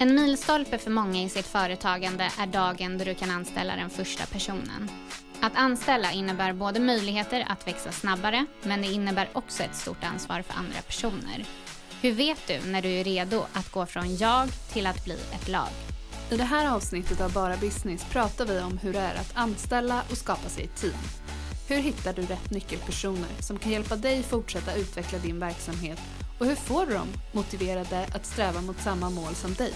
En milstolpe för många i sitt företagande är dagen då du kan anställa den första personen. Att anställa innebär både möjligheter att växa snabbare, men det innebär också ett stort ansvar för andra personer. Hur vet du när du är redo att gå från jag till att bli ett lag? I det här avsnittet av Bara Business pratar vi om hur det är att anställa och skapa sig ett team. Hur hittar du rätt nyckelpersoner som kan hjälpa dig fortsätta utveckla din verksamhet och hur får du dem motiverade att sträva mot samma mål som dig?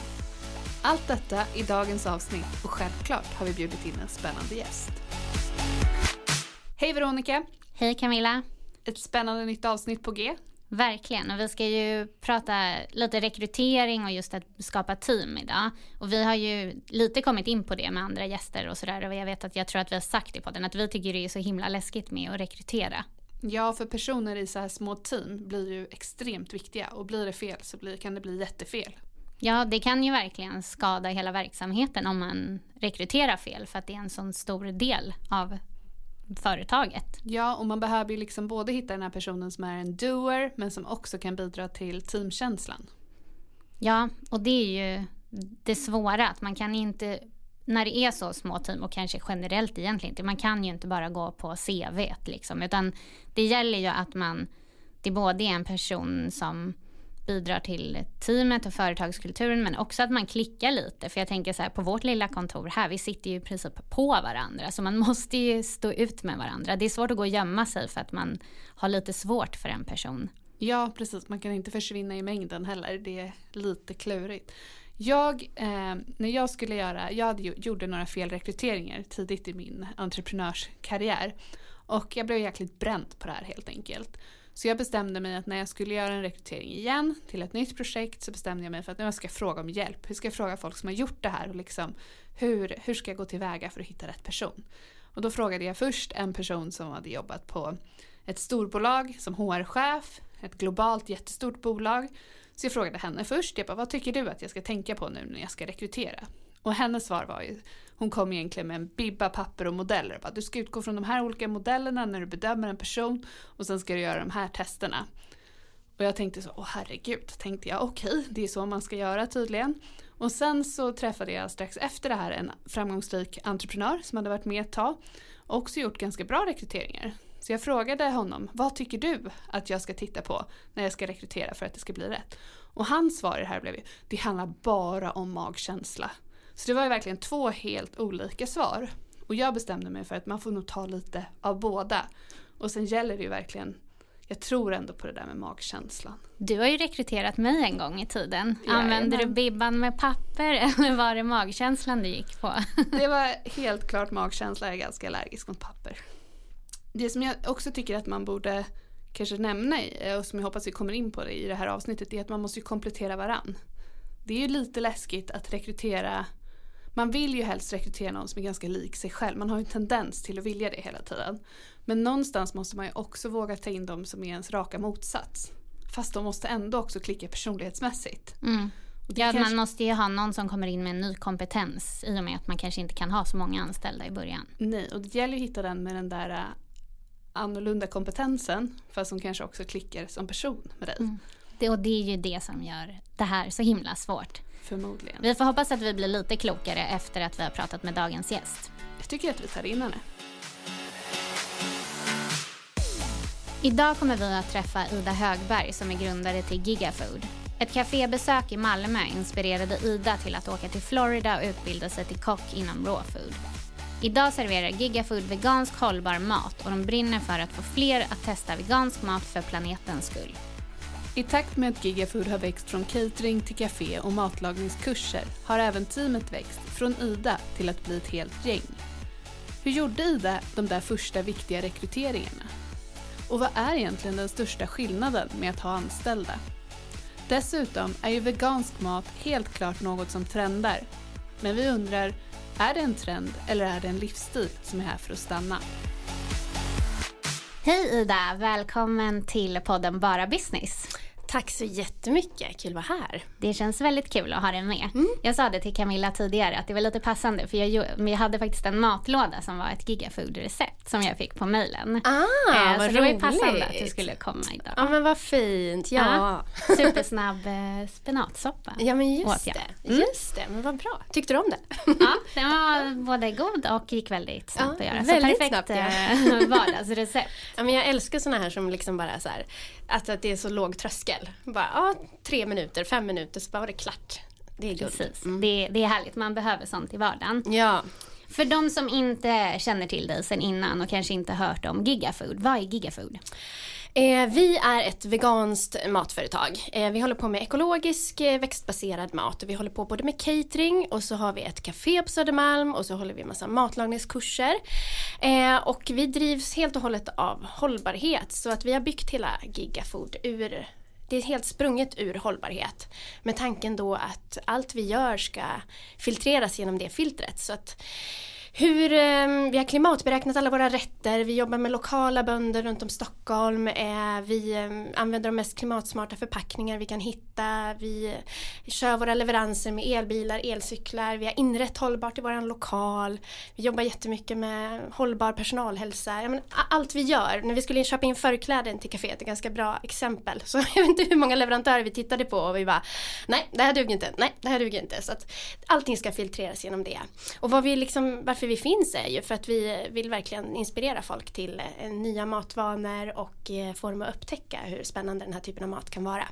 Allt detta i dagens avsnitt och självklart har vi bjudit in en spännande gäst. Hej Veronica! Hej Camilla! Ett spännande nytt avsnitt på G. Verkligen, och vi ska ju prata lite rekrytering och just att skapa team idag. Och vi har ju lite kommit in på det med andra gäster och sådär. Och jag vet att jag tror att vi har sagt det på den, att vi tycker det är så himla läskigt med att rekrytera. Ja, för personer i så här små team blir ju extremt viktiga och blir det fel så blir, kan det bli jättefel. Ja, det kan ju verkligen skada hela verksamheten om man rekryterar fel för att det är en sån stor del av företaget. Ja, och man behöver ju liksom både hitta den här personen som är en doer men som också kan bidra till teamkänslan. Ja, och det är ju det svåra att man kan inte när det är så små team och kanske generellt egentligen inte, man kan ju inte bara gå på CV liksom, utan det gäller ju att man, det både är en person som bidrar till teamet och företagskulturen men också att man klickar lite. För jag tänker så här på vårt lilla kontor här, vi sitter ju i princip på varandra så man måste ju stå ut med varandra. Det är svårt att gå och gömma sig för att man har lite svårt för en person. Ja precis, man kan inte försvinna i mängden heller. Det är lite klurigt. Jag, eh, när jag skulle göra, jag hade, gjorde några felrekryteringar tidigt i min entreprenörskarriär. Och jag blev jäkligt bränd på det här helt enkelt. Så jag bestämde mig att när jag skulle göra en rekrytering igen till ett nytt projekt så bestämde jag mig för att jag ska fråga om hjälp. Hur ska jag fråga folk som har gjort det här och liksom hur, hur ska jag gå tillväga för att hitta rätt person? Och då frågade jag först en person som hade jobbat på ett storbolag som HR-chef, ett globalt jättestort bolag. Så jag frågade henne först, jag bara, vad tycker du att jag ska tänka på nu när jag ska rekrytera? Och hennes svar var ju, hon kom egentligen med en bibba, papper och modeller. Bara, du ska utgå från de här olika modellerna när du bedömer en person och sen ska du göra de här testerna. Och jag tänkte så, åh herregud, tänkte jag, okej, okay, det är så man ska göra tydligen. Och sen så träffade jag strax efter det här en framgångsrik entreprenör som hade varit med ett tag och också gjort ganska bra rekryteringar. Så jag frågade honom, vad tycker du att jag ska titta på när jag ska rekrytera för att det ska bli rätt? Och hans svar i det här blev ju, det handlar bara om magkänsla. Så det var ju verkligen två helt olika svar. Och jag bestämde mig för att man får nog ta lite av båda. Och sen gäller det ju verkligen jag tror ändå på det där med magkänslan. Du har ju rekryterat mig en gång i tiden. Använde du bibban med papper eller var det magkänslan du gick på? Det var helt klart magkänsla, jag är ganska allergisk mot papper. Det som jag också tycker att man borde kanske nämna och som jag hoppas vi kommer in på det i det här avsnittet är att man måste ju komplettera varann. Det är ju lite läskigt att rekrytera man vill ju helst rekrytera någon som är ganska lik sig själv. Man har ju en tendens till att vilja det hela tiden. Men någonstans måste man ju också våga ta in dem som är ens raka motsats. Fast de måste ändå också klicka personlighetsmässigt. Mm. Ja, kanske- man måste ju ha någon som kommer in med en ny kompetens i och med att man kanske inte kan ha så många anställda i början. Nej, och det gäller ju att hitta den med den där annorlunda kompetensen. Fast som kanske också klickar som person med dig. Mm. Det, och det är ju det som gör det här så himla svårt. Förmodligen. Vi får hoppas att vi blir lite klokare efter att vi har pratat med dagens gäst. Jag tycker att vi tar in henne. Idag kommer vi att träffa Ida Högberg som är grundare till Gigafood. Ett kafébesök i Malmö inspirerade Ida till att åka till Florida och utbilda sig till kock inom raw food. Idag serverar Gigafood vegansk hållbar mat och de brinner för att få fler att testa vegansk mat för planetens skull. I takt med att Gigafood har växt från catering till café och matlagningskurser har även teamet växt från Ida till att bli ett helt gäng. Hur gjorde Ida de där första viktiga rekryteringarna? Och vad är egentligen den största skillnaden med att ha anställda? Dessutom är ju vegansk mat helt klart något som trendar. Men vi undrar, är det en trend eller är det en livsstil som är här för att stanna? Hej Ida, välkommen till podden Bara Business. Tack så jättemycket, kul att vara här. Det känns väldigt kul att ha dig med. Jag sa det till Camilla tidigare att det var lite passande för jag, jag hade faktiskt en matlåda som var ett gigafood-recept som jag fick på mejlen. Ah, Eh, vad så det var ju roligt. passande att du skulle komma idag. Ja men vad fint, ja. Supersnabb eh, spenatsoppa. Ja men just det, just det, men vad bra. Tyckte du om det? Ja, den var både god och gick väldigt snabbt Ja, att göra. väldigt så perfekt snabbt, ja. eh, vardagsrecept. Ja men jag älskar såna här som liksom bara så här, att, att det är så låg tröskel. Bara, ja, tre minuter, fem minuter så bara var det klart. Det är guld. Precis. Det, det är härligt, man behöver sånt i vardagen. Ja, För de som inte känner till dig sen innan och kanske inte hört om Gigafood, vad är Gigafood? Eh, vi är ett veganskt matföretag. Eh, vi håller på med ekologisk eh, växtbaserad mat och vi håller på både med catering och så har vi ett café på Södermalm och så håller vi massa matlagningskurser. Och vi drivs helt och hållet av hållbarhet så att vi har byggt hela Gigafood ur det är helt sprunget ur hållbarhet. Med tanken då att allt vi gör ska filtreras genom det filtret. Så att hur, eh, vi har klimatberäknat alla våra rätter, vi jobbar med lokala bönder runt om Stockholm, eh, vi eh, använder de mest klimatsmarta förpackningar vi kan hitta, vi kör våra leveranser med elbilar, elcyklar, vi har inrett hållbart i våran lokal, vi jobbar jättemycket med hållbar personalhälsa. Ja, men, allt vi gör, när vi skulle köpa in förkläden till kaféet, ett ganska bra exempel, så jag vet inte hur många leverantörer vi tittade på och vi bara nej det här duger inte, nej det här duger inte. Så att allting ska filtreras genom det. Och vad vi liksom, varför vi finns är ju för att vi vill verkligen inspirera folk till eh, nya matvanor och eh, få dem att upptäcka hur spännande den här typen av mat kan vara.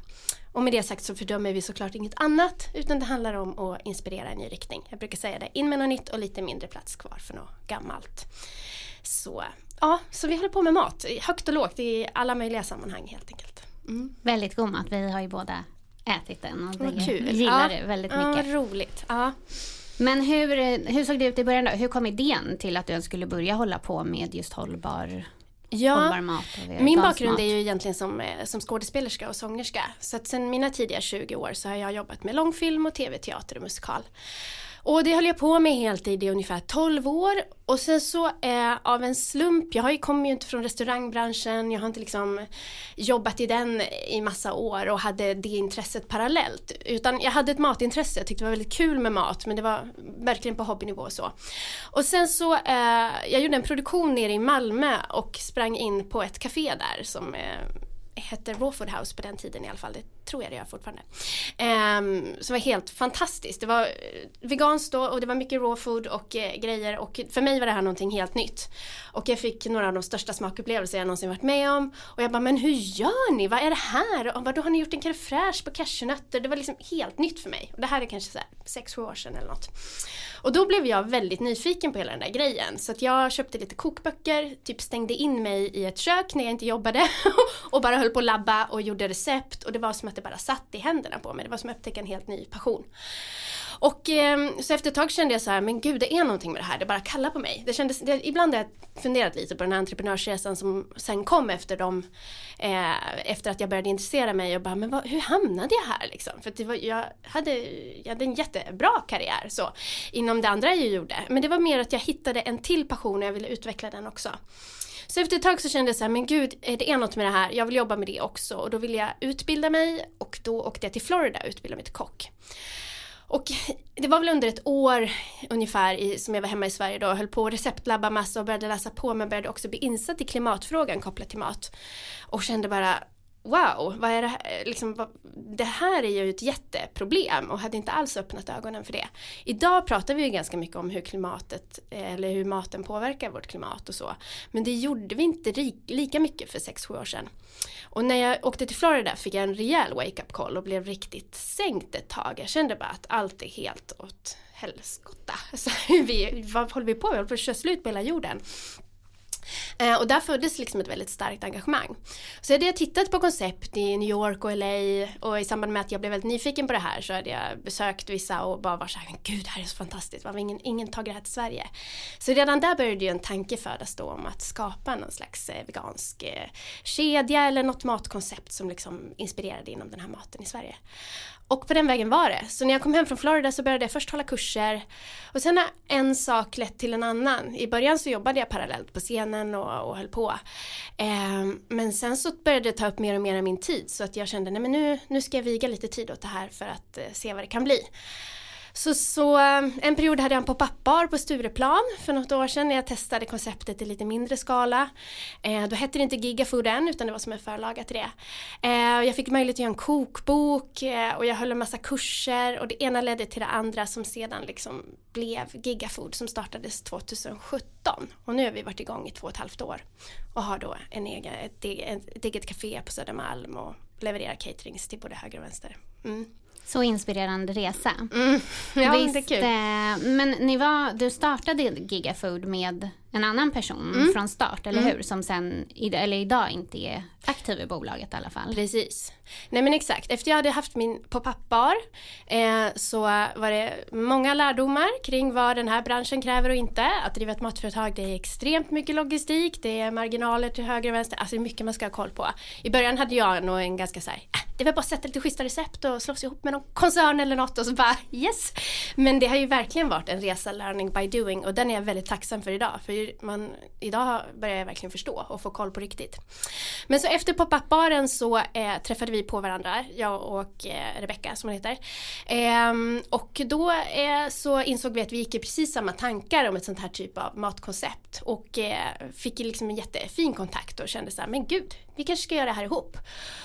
Och med det sagt så fördömer vi såklart inget annat utan det handlar om att inspirera en ny riktning. Jag brukar säga det, in med något nytt och lite mindre plats kvar för något gammalt. Så ja, så vi håller på med mat, högt och lågt i alla möjliga sammanhang helt enkelt. Mm. Väldigt god mat, vi har ju båda ätit den och kul. gillar Ja. det väldigt Ja, mycket. vad roligt. Ja. Men hur, eh, hur såg det ut i början då? Hur kom idén till att du skulle börja hålla på med just hållbar, hållbar mat? Och Min bakgrund är ju egentligen som, eh, som skådespelerska och sångerska. Så att sen mina tidiga 20 år så har jag jobbat med långfilm och tv, teater och musikal. Och det höll jag på med heltid i ungefär 12 år. Och sen så eh, av en slump, jag kommer ju inte från restaurangbranschen, jag har inte liksom jobbat i den i massa år och hade det intresset parallellt. Utan jag hade ett matintresse, jag tyckte det var väldigt kul med mat men det var verkligen på hobbynivå och så. Och sen så, eh, jag gjorde en produktion nere i Malmö och sprang in på ett café där som eh, hette Rawford House på den tiden i alla fall. Det tror jag det gör fortfarande. Um, som var helt fantastiskt. Det var eh, veganskt då och det var mycket raw food och eh, grejer och för mig var det här någonting helt nytt. Och jag fick några av de största smakupplevelser jag någonsin varit med om. Och jag bara, men hur gör ni? Vad är det här? Och ah, vadå har ni gjort en crème fraîche på cashewnötter? Det var liksom helt nytt för mig. Och det här är kanske så här sex, sju år sedan eller något. Och då blev jag väldigt nyfiken på hela den där grejen. Så att jag köpte lite kokböcker, typ stängde in mig i ett kök när jag inte jobbade och bara höll höll på att labba och gjorde recept och det var som att det bara satt i händerna på mig. Det var som att upptäcka en helt ny passion. Och eh, så efter ett tag kände jag så här, men gud det är någonting med det här, det bara kallar på mig. Det kändes, det, ibland har jag funderat lite på den här entreprenörsresan som sen kom efter dem, eh, efter att jag började intressera mig och bara, men vad, hur hamnade jag här liksom? För det var, jag, hade, jag hade en jättebra karriär så, inom det andra jag gjorde. Men det var mer att jag hittade en till passion och jag ville utveckla den också. Så efter ett tag så kände jag så här, men gud, det är något med det här, jag vill jobba med det också. Och då ville jag utbilda mig och då åkte jag till Florida och utbildade mig till kock. Och det var väl under ett år ungefär i, som jag var hemma i Sverige då och höll på att receptlabba massa och började läsa på men började också bli insatt i klimatfrågan kopplat till mat. Och kände bara wow, vad är det här? Eh, liksom, vad, det här är ju ett jätteproblem och hade inte alls öppnat ögonen för det. Idag pratar vi ju ganska mycket om hur klimatet eh, eller hur maten påverkar vårt klimat och så. Men det gjorde vi inte lika mycket för 6-7 år sedan. Och när jag åkte till Florida fick jag en rejäl wake-up call och blev riktigt sänkt ett tag. Jag kände bara att allt är helt åt helskotta. vad håller vi på med? Vi håller på att köra slut på hela jorden. Eh, och där föddes liksom ett väldigt starkt engagemang. Så hade jag tittat på koncept i New York och LA och i samband med att jag blev väldigt nyfiken på det här så hade jag besökt vissa och bara var såhär, gud det här är så fantastiskt, varför ingen, ingen tagit det här till Sverige? Så redan där började ju en tanke födas då om att skapa någon slags eh, vegansk eh, kedja eller något matkoncept som liksom inspirerade inom den här maten i Sverige. Och på den vägen var det. Så när jag kom hem från Florida så började jag först hålla kurser och sen har en sak lett till en annan. I början så jobbade jag parallellt på scenen och, och höll på. Eh, men sen så började det ta upp mer och mer av min tid så att jag kände nej men nu, nu ska jag viga lite tid åt det här för att eh, se vad det kan bli. Så, så eh, en period hade jag en pop-up bar på Stureplan för något år sedan när jag testade konceptet i lite mindre skala. Eh, då hette det inte Gigafood än utan det var som en förlaga till det. Eh, jag fick möjlighet att göra en kokbok eh, och jag höll en massa kurser och det ena ledde till det andra som sedan liksom blev Gigafood som startades 2017 och nu har vi varit igång i två och ett halvt år och har då en egen, ett, ett eget café på Södermalm och levererar caterings till både höger och vänster. Mm. Så inspirerande resa. Mm. Ja, Visst, det är kul. Eh, men ni var, du startade Gigafood med en annan person mm. från start, eller mm. hur? Som sen, eller idag inte är aktiv i bolaget i alla fall. Precis. Nej men exakt, efter jag hade haft min pop-up bar eh, så var det många lärdomar kring vad den här branschen kräver och inte. Att driva ett matföretag det är extremt mycket logistik, det är marginaler till höger och vänster, alltså det är mycket man ska ha koll på. I början hade jag nog en ganska såhär, äh, det var bara att sätta lite schyssta recept och slå sig ihop med någon koncern eller något och så bara yes. Men det har ju verkligen varit en resa learning by doing och den är jag väldigt tacksam för idag. För man, idag börjar jag verkligen förstå och få koll på riktigt. Men så efter pop-up-baren så eh, träffade vi på varandra, jag och eh, Rebecka som hon heter. Eh, och då eh, så insåg vi att vi gick i precis samma tankar om ett sånt här typ av matkoncept. Och eh, fick liksom en jättefin kontakt och kände så här, men gud, vi kanske ska göra det här ihop.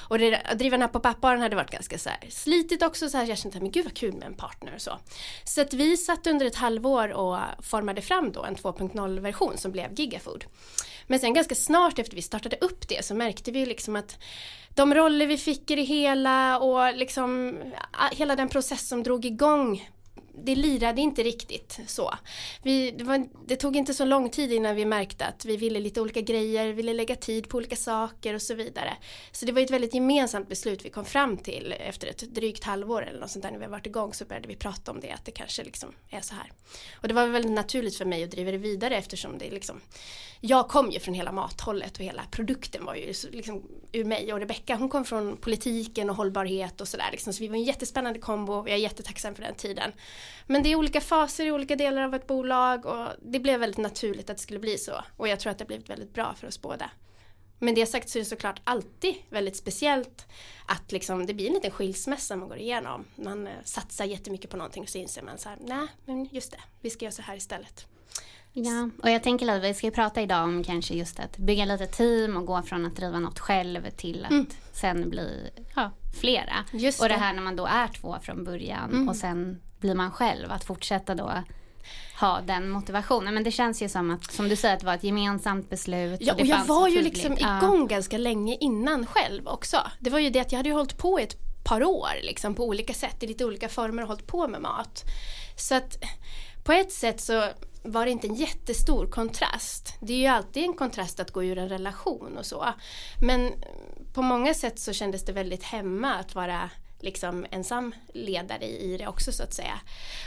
Och det, att driva den här pop-up-baren hade varit ganska så här, slitigt också, så här, jag kände men gud vad kul med en partner och så. Så att vi satt under ett halvår och formade fram då en 2.0 version som blev Gigafood. Men sen ganska snart efter vi startade upp det så märkte vi liksom att de roller vi fick i det hela och liksom hela den process som drog igång det lirade inte riktigt så. Vi, det, var, det, tog inte så lång tid innan vi märkte att vi ville lite olika grejer, ville lägga tid på olika saker och så vidare. Så det var ett väldigt gemensamt beslut vi kom fram till efter ett drygt halvår eller något sånt där när vi har varit igång så började vi prata om det att det kanske liksom är så här. Och det var väldigt naturligt för mig att driva det vidare eftersom det liksom jag kom ju från hela mathållet och hela produkten var ju liksom ur mig och Rebecka hon kom från politiken och hållbarhet och sådär liksom. så vi var en jättespännande kombo jag är jättetacksam för den tiden. Men det är olika faser i olika delar av ett bolag och det blev väldigt naturligt att det skulle bli så. Och jag tror att det har blivit väldigt bra för oss båda. Men det sagt så är det såklart alltid väldigt speciellt att liksom, det blir en liten skilsmässa man går igenom. Man eh, satsar jättemycket på någonting och så inser man så här, nej men just det, vi ska göra så här istället. Ja, och jag tänker att vi ska prata idag om kanske just att bygga lite team och gå från att driva något själv till att mm. sen bli ja, flera. Just och det. det här när man då är två från början mm. och sen blir man själv, att fortsätta då ha den motivationen. Men det känns ju som att, som du säger, att det var ett gemensamt beslut. Ja, och, och jag var ju liksom igång ja. ganska länge innan själv också. Det var ju det att jag hade ju hållit på ett par år liksom på olika sätt i lite olika former och hållit på med mat. Så att på ett sätt så var det inte en jättestor kontrast. Det är ju alltid en kontrast att gå ur en relation och så. Men på många sätt så kändes det väldigt hemma att vara liksom ensam ledare i det också så att säga.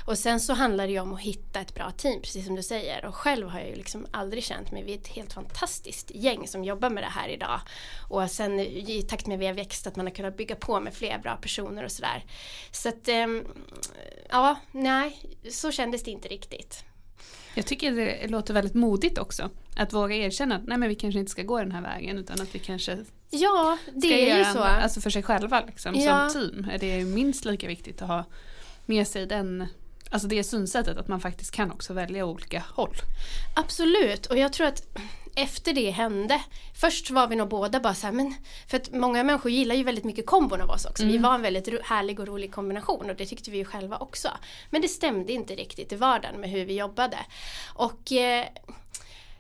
Och sen så handlar det ju om att hitta ett bra team precis som du säger och själv har jag ju liksom aldrig känt mig, vi är ett helt fantastiskt gäng som jobbar med det här idag. Och sen i takt med att vi har växt att man har kunnat bygga på med fler bra personer och sådär. Så att ehm, ja, nej, så kändes det inte riktigt. Jag tycker det låter väldigt modigt också. Att våga erkänna att nej men vi kanske inte ska gå den här vägen utan att vi kanske Ja, det är ju så. En, alltså för sig själva liksom, ja. som team är det minst lika viktigt att ha med sig den Alltså det synsättet att man faktiskt kan också välja olika håll. Absolut och jag tror att efter det hände, först var vi nog båda bara så här, men för att många människor gillar ju väldigt mycket kombon av oss också. Mm. Vi var en väldigt härlig och rolig kombination och det tyckte vi ju själva också. Men det stämde inte riktigt i vardagen med hur vi jobbade. Och eh,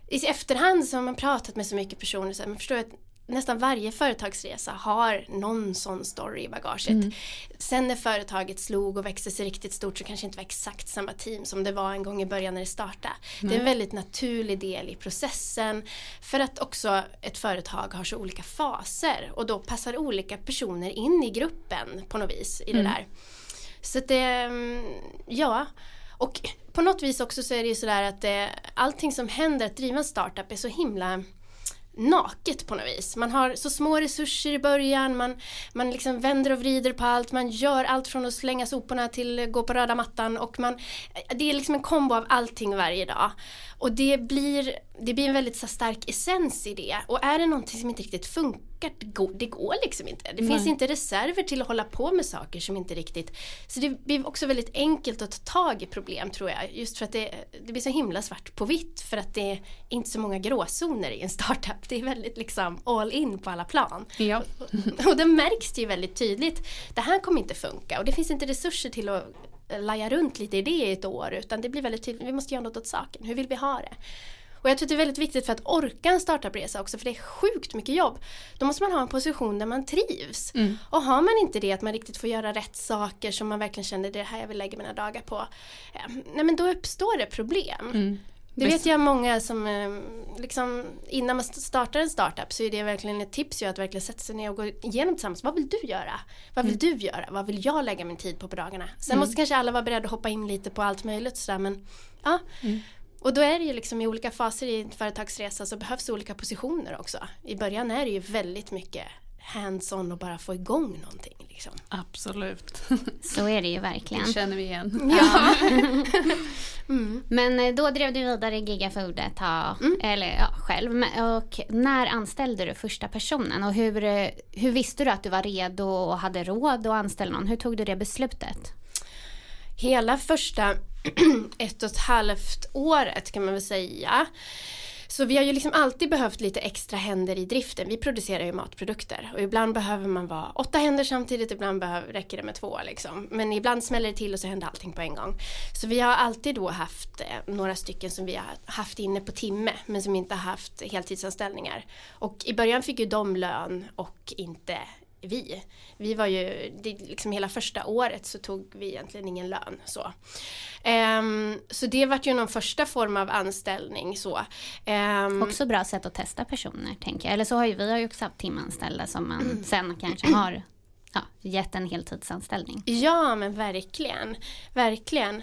i efterhand så har man pratat med så mycket personer så här, man förstår att nästan varje företagsresa har någon sån story i bagaget. Mm. Sen när företaget slog och växte sig riktigt stort så kanske det inte var exakt samma team som det var en gång i början när det startade. Mm. Det är en väldigt naturlig del i processen för att också ett företag har så olika faser och då passar olika personer in i gruppen på något vis i det mm. där. Så det, mm, ja. Och på något vis också så är det ju sådär att det, allting som händer att driva en startup är så himla naket på något vis. Man har så små resurser i början, man, man liksom vänder och vrider på allt, man gör allt från att slänga soporna till gå på röda mattan och man, det är liksom en kombo av allting varje dag. Och det blir, det blir en väldigt så stark essens i det. Och är det någonting som inte riktigt funkar, det går, det går liksom inte. Det Nej. finns inte reserver till att hålla på med saker som inte riktigt... Så det blir också väldigt enkelt att ta tag i problem tror jag. Just för att det, det blir så himla svart på vitt. För att det är inte så många gråzoner i en startup. Det är väldigt liksom all in på alla plan. Ja. och det märks det ju väldigt tydligt. Det här kommer inte funka och det finns inte resurser till att laja runt lite i det i ett år utan det blir väldigt tydligt, vi måste göra något åt saken, hur vill vi ha det? Och jag tror att det är väldigt viktigt för att orka en startupresa också för det är sjukt mycket jobb. Då måste man ha en position där man trivs. Mm. Och har man inte det att man riktigt får göra rätt saker som man verkligen känner det är det här jag vill lägga mina dagar på. Eh, nej men då uppstår det problem. Mm. Det vet jag många som, eh, liksom, innan man startar en startup så är det verkligen ett tips ju att verkligen sätta sig ner och gå igenom tillsammans. Vad vill du göra? Vad vill mm. du göra? Vad vill jag lägga min tid på på dagarna? Sen mm. måste kanske alla vara beredda att hoppa in lite på allt möjligt sådär men ja. Mm. Och då är det ju liksom i olika faser i en företagsresa så behövs olika positioner också. I början är det ju väldigt mycket hands-on och bara få igång någonting. Liksom. Absolut. Så är det ju verkligen. Det känner vi igen. Ja. mm. Men eh, då drev du vidare Gigafood ett tag, mm. eller ja, själv. Och när anställde du första personen och hur, eh, hur visste du att du var redo och hade råd att anställa någon? Hur tog du det beslutet? Hela första ett och ett halvt året kan man väl säga så vi har ju liksom alltid behövt lite extra händer i driften. Vi producerar ju matprodukter och ibland behöver man vara åtta händer samtidigt, ibland behöver, räcker det med två liksom. Men ibland smäller det till och så händer allting på en gång. Så vi har alltid då haft eh, några stycken som vi har haft inne på timme men som inte har haft heltidsanställningar. Och i början fick ju de lön och inte vi. Vi var ju, det, liksom hela första året så tog vi egentligen ingen lön. Så, um, så det var ju någon första form av anställning. Så. Um, också bra sätt att testa personer tänker jag. Eller så har ju vi har ju också haft timanställda som man mm. sen kanske har ja, gett en heltidsanställning. Ja men verkligen, verkligen.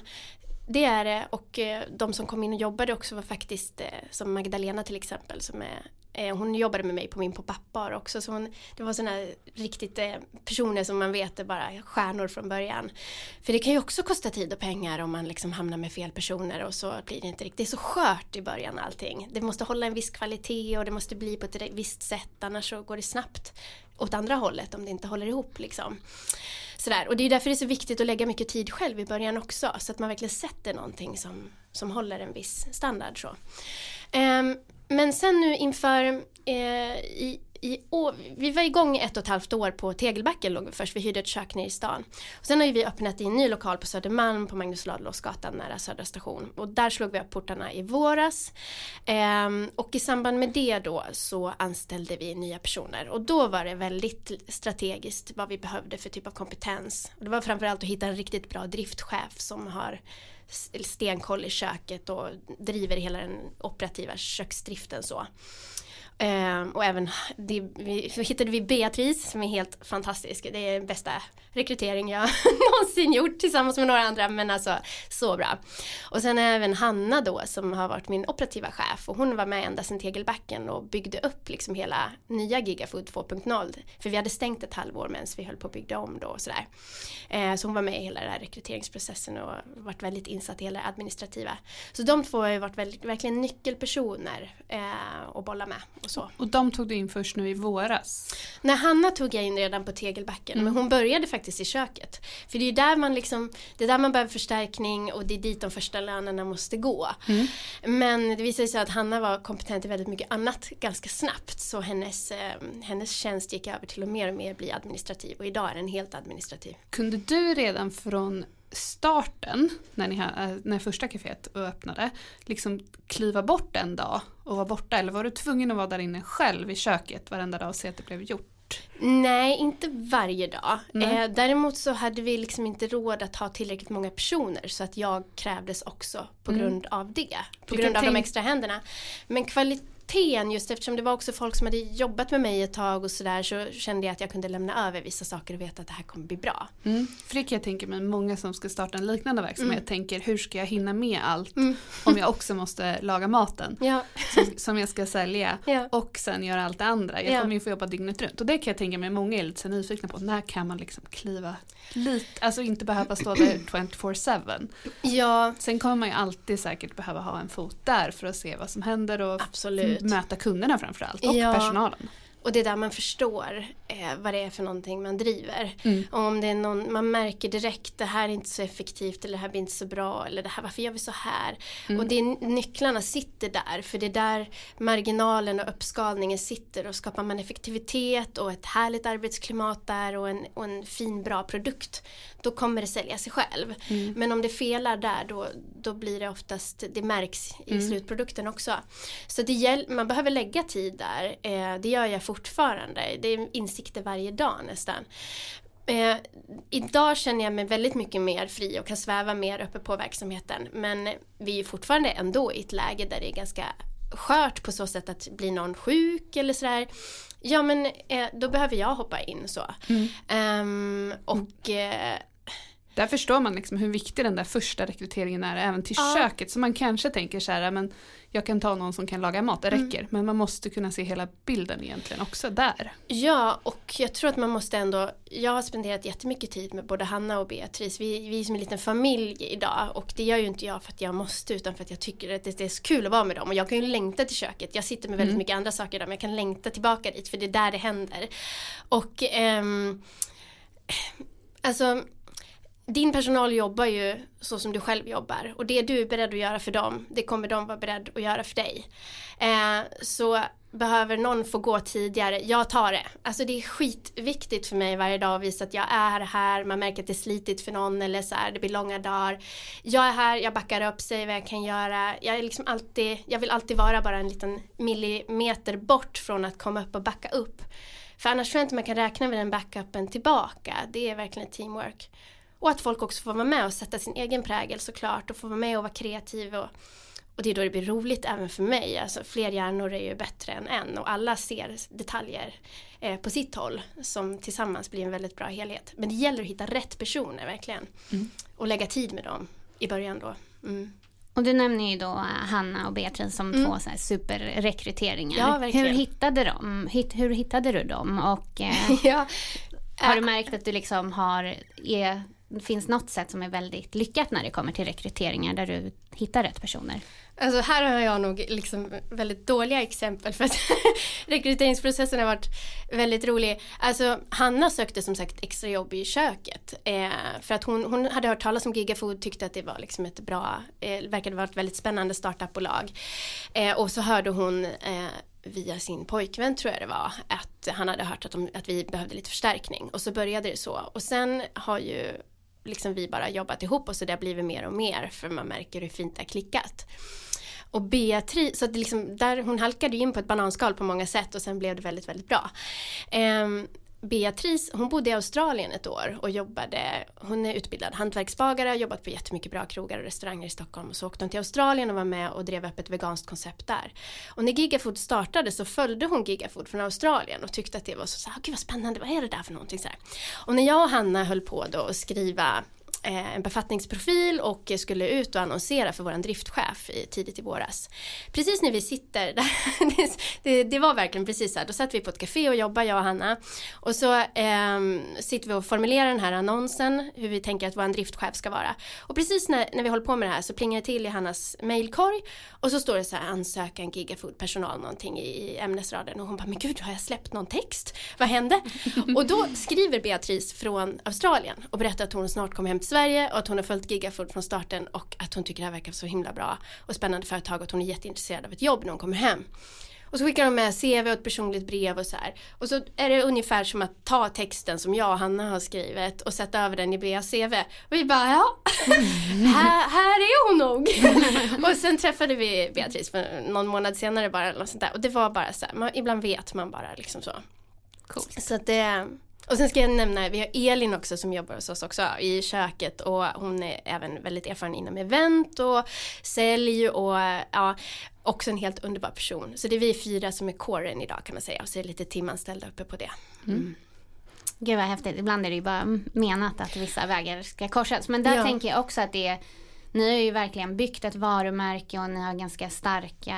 Det är det och eh, de som kom in och jobbade också var faktiskt eh, som Magdalena till exempel som är Eh, hon jobbade med mig på min pop-up-bar också så hon, det var sådana riktigt eh, personer som man vet är bara stjärnor från början. För det kan ju också kosta tid och pengar om man liksom hamnar med fel personer och så blir det inte riktigt, det är så skört i början allting. Det måste hålla en viss kvalitet och det måste bli på ett visst sätt annars så går det snabbt åt andra hållet om det inte håller ihop liksom. Sådär. Och det är därför det är så viktigt att lägga mycket tid själv i början också så att man verkligen sätter någonting som, som håller en viss standard. Så. Um, men sen nu inför eh, i, i år, vi var igång ett och ett halvt år på Tegelbacken låg vi först, vi hyrde ett kök nere i stan. Och sen har vi öppnat i en ny lokal på Södermalm på Magnus Ladulåsgatan nära Södra station. Och där slog vi upp portarna i våras. Ehm, och i samband med det då så anställde vi nya personer. Och då var det väldigt strategiskt vad vi behövde för typ av kompetens. Och det var framförallt att hitta en riktigt bra driftchef som har stenkoll i köket och driver hela den operativa köksdriften så. Eh, och även det, vi, så hittade vi Beatrice som är helt fantastisk. Det är den bästa rekrytering jag någonsin gjort tillsammans med några andra men alltså så bra. Och sen även Hanna då som har varit min operativa chef och hon var med ända sedan Tegelbacken och byggde upp liksom hela nya Gigafood 2.0. För vi hade stängt ett halvår medan vi höll på att bygga om då och sådär. Eh, så hon var med i hela den här rekryteringsprocessen och varit väldigt insatt i hela det administrativa. Så de två har ju varit väldigt, verkligen nyckelpersoner eh, att bolla med och så. Och de tog du in först nu i våras? Nej, Hanna tog jag in redan på Tegelbacken mm. men hon började faktiskt i köket. För det är där man liksom, det är där man behöver förstärkning och det är dit de första lönerna måste gå. Mm. Men det visade sig att Hanna var kompetent i väldigt mycket annat ganska snabbt så hennes, eh, hennes tjänst gick över till att mer och mer bli administrativ och idag är den helt administrativ. Kunde du redan från starten, när, ni, eh, när första kaféet öppnade, liksom kliva bort en dag och vara borta? Eller var du tvungen att vara där inne själv i köket varenda dag och se att det blev gjort? Nej, inte varje dag. Eh, däremot så hade vi liksom inte råd att ha tillräckligt många personer så att jag krävdes också på mm. grund av det. På grund av de extra händerna. Men kvalitet kvaliteten just eftersom det var också folk som hade jobbat med mig ett tag och sådär så kände jag att jag kunde lämna över vissa saker och veta att det här kommer bli bra. Mm. För det kan jag tänka mig, många som ska starta en liknande verksamhet mm. tänker hur ska jag hinna med allt mm. om jag också måste laga maten ja. som, som, jag ska sälja ja. och sen göra allt det andra. Jag kommer ju få jobba dygnet runt och det kan jag tänka mig många är lite nyfikna på. När kan man liksom kliva lite, alltså inte behöva stå där 24-7. Ja. Sen kommer man ju alltid säkert behöva ha en fot där för att se vad som händer och Absolut. Möta kunderna framförallt och ja. personalen. Och det är där man förstår eh, vad det är för någonting man driver. Mm. Om det är någon, man märker direkt det här är inte så effektivt eller det här blir inte så bra eller det här, varför gör vi så här? Mm. Och det nycklarna sitter där för det är där marginalen och uppskalningen sitter och skapar man effektivitet och ett härligt arbetsklimat där och en, och en fin bra produkt då kommer det sälja sig själv. Mm. Men om det felar där då, då blir det oftast, det märks i mm. slutprodukten också. Så det man behöver lägga tid där, eh, det gör jag fortfarande. Det är insikter varje dag nästan. Eh, idag känner jag mig väldigt mycket mer fri och kan sväva mer uppe på verksamheten. Men vi är fortfarande ändå i ett läge där det är ganska skört på så sätt att blir någon sjuk eller sådär. Ja men eh, då behöver jag hoppa in så. Mm. Um, och eh, där förstår man liksom hur viktig den där första rekryteringen är även till ja. köket. Så man kanske tänker så här, men jag kan ta någon som kan laga mat, det mm. räcker. Mm. Men man måste kunna se hela bilden egentligen också där. Ja, och jag tror att man måste ändå, jag har spenderat jättemycket tid med både Hanna och Beatrice. Vi, vi är som en liten familj idag och det gör ju inte jag för att jag måste utan för att jag tycker att det, är så kul att vara med dem. Och jag kan ju längta till köket. Jag sitter med väldigt mm. mycket andra saker där men jag kan längta tillbaka dit för det är där det händer. Och ehm, alltså din personal jobbar ju så som du själv jobbar och det du är beredd att göra för dem det kommer de vara beredd att göra för dig. Eh, så behöver någon få gå tidigare, jag tar det. Alltså det är skitviktigt för mig varje dag att visa att jag är här, man märker att det är slitigt för någon eller så här, det blir långa dagar. Jag är här, jag backar upp, säger vad jag kan göra. Jag är liksom alltid, jag vill alltid vara bara en liten millimeter bort från att komma upp och backa upp. För annars tror jag inte man kan räkna med den backupen tillbaka. Det är verkligen teamwork. Och att folk också får vara med och sätta sin egen prägel såklart och få vara med och vara kreativ och, och det är då det blir roligt även för mig. Alltså, fler hjärnor är ju bättre än en och alla ser detaljer eh, på sitt håll som tillsammans blir en väldigt bra helhet. Men det gäller att hitta rätt personer verkligen. Mm. Och lägga tid med dem i början då. Mm. Och du nämner ju då eh, Hanna och Beatrice som Mm. två så här superrekryteringar. Ja, verkligen. hur hittade de? Hur hittade du dem? Och eh, ja. har du märkt att du liksom har, är, det finns något sätt som är väldigt lyckat när det kommer till rekryteringar där du hittar rätt personer? Alltså här har jag nog liksom väldigt dåliga exempel för att rekryteringsprocessen har varit väldigt rolig. Alltså Hanna sökte som sagt extra jobb i köket eh, för att hon, hon hade hört talas om Gigafood, tyckte att det var liksom ett bra, eh, verkade vara ett väldigt spännande startupbolag. Eh, och så hörde hon eh, via sin pojkvän tror jag det var att han hade hört att, de, att vi behövde lite förstärkning och så började det så och sen har ju liksom vi bara jobbat ihop och så det har blivit mer och mer för man märker hur fint det har klickat. Och Beatrice, så att det liksom, där, hon halkade ju in på ett bananskal på många sätt och sen blev det väldigt, väldigt bra. Ehm, Beatrice, hon bodde i Australien ett år och jobbade, hon är utbildad hantverksbagare, har jobbat på jättemycket bra krogar och restauranger i Stockholm och så åkte hon till Australien och var med och drev upp ett veganskt koncept där. Och när Gigafood startade så följde hon Gigafood från Australien och tyckte att det var så, så här, gud vad spännande, vad är det där för någonting så här. Och när jag och Hanna höll på då att skriva en befattningsprofil och skulle ut och annonsera för våran driftchef i, tidigt i våras. Precis när vi sitter där, det, det, var verkligen precis så här, då satt vi på ett café och jobbade jag och Hanna och så ehm, sitter vi och formulerar den här annonsen, hur vi tänker att våran driftchef ska vara. Och precis när, när vi håller på med det här så plingar det till i Hannas mailkorg och så står det så här ansökan gigafood personal någonting i, i ämnesraden och hon bara men gud har jag släppt någon text? Vad hände? och då skriver Beatrice från Australien och berättar att hon snart kommer hem till Sverige och att hon har följt Gigafood från starten och att hon tycker det här verkar så himla bra och spännande företag och att hon är jätteintresserad av ett jobb när hon kommer hem. Och så skickar de med CV och ett personligt brev och så här. Och så är det ungefär som att ta texten som jag och Hanna har skrivit och sätta över den i Beas CV. Och vi bara ja, här, här är hon nog. och sen träffade vi Beatrice för någon månad senare bara eller något sånt där. Och det var bara så här, man, ibland vet man bara liksom så. Coolt. Så att det, och sen ska jag nämna, vi har Elin också som jobbar hos oss också i köket och hon är även väldigt erfaren inom event och sälj och ja, också en helt underbar person. Så det är vi fyra som är coren idag kan man säga och så är det lite timanställda uppe på det. Gud vad häftigt. Ibland är det ju bara menat att vissa vägar ska korsas. Men där Ja. tänker jag också att det är ni har ju verkligen byggt ett varumärke och ni har ganska starka,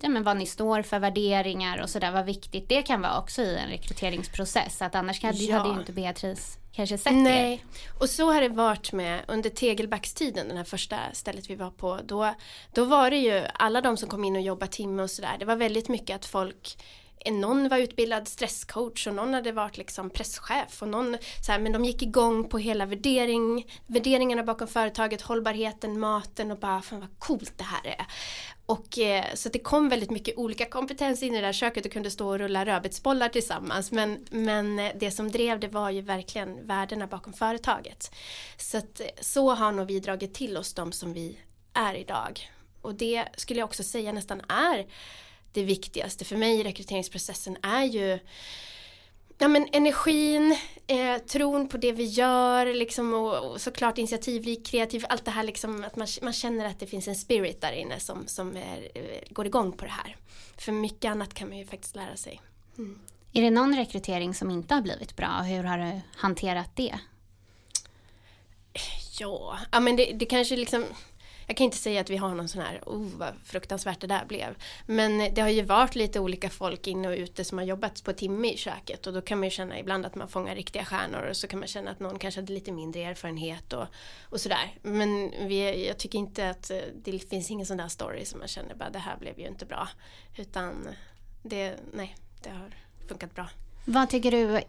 ja men vad ni står för, värderingar och sådär, vad viktigt det kan vara också i en rekryteringsprocess. Att annars hade, Ja. hade ju inte Beatrice kanske sett er. Nej, och så har det varit med under Tegelbackstiden, den här första stället vi var på. Då, då var det ju alla de som kom in och jobbade timme och sådär. Det var väldigt mycket att folk någon var utbildad stresscoach och någon hade varit liksom presschef och någon så här, men de gick igång på hela värdering, värderingarna bakom företaget, hållbarheten, maten och bara fan vad coolt det här är. Och eh, så det kom väldigt mycket olika kompetens in i det där köket och kunde stå och rulla rödbetsbollar tillsammans. Men, men eh, det som drev det var ju verkligen värdena bakom företaget. Så att eh, så har nog vi dragit till oss de som vi är idag. Och det skulle jag också säga nästan är det viktigaste för mig i rekryteringsprocessen är ju Ja men energin, eh, tron på det vi gör liksom, och, och såklart initiativrik, kreativ, allt det här liksom att man, man känner att det finns en spirit där inne som, som är, eh, går igång på det här. För mycket annat kan man ju faktiskt lära sig. Är det någon rekrytering som inte har blivit bra? Hur har du hanterat det? Ja, ja men det, det kanske liksom jag kan inte säga att vi har någon sån här, oh vad fruktansvärt det där blev. Men det har ju varit lite olika folk inne och ute som har jobbat på timme i köket och då kan man ju känna ibland att man fångar riktiga stjärnor och så kan man känna att någon kanske hade lite mindre erfarenhet och, och sådär. Men vi, jag tycker inte att eh, det finns ingen sån där story som man känner bara det här blev ju inte bra. Utan det, nej, det har funkat bra. Vad tycker du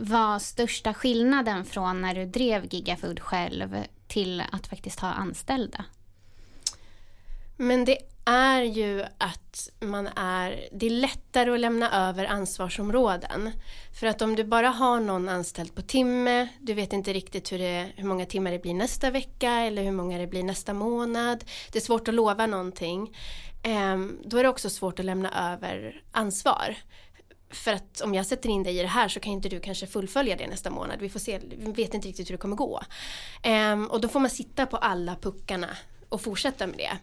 var största skillnaden från när du drev Gigafood själv till att faktiskt ha anställda? Men det är ju att man är, det är lättare att lämna över ansvarsområden. För att om du bara har någon anställd på timme, du vet inte riktigt hur, det, hur många timmar det blir nästa vecka eller hur många det blir nästa månad. Det är svårt att lova någonting. Ehm, då är det också svårt att lämna över ansvar. För att om jag sätter in dig i det här så kan inte du kanske fullfölja det nästa månad. Vi får se, vi vet inte riktigt hur det kommer gå. Ehm, och då får man sitta på alla puckarna och fortsätta med det.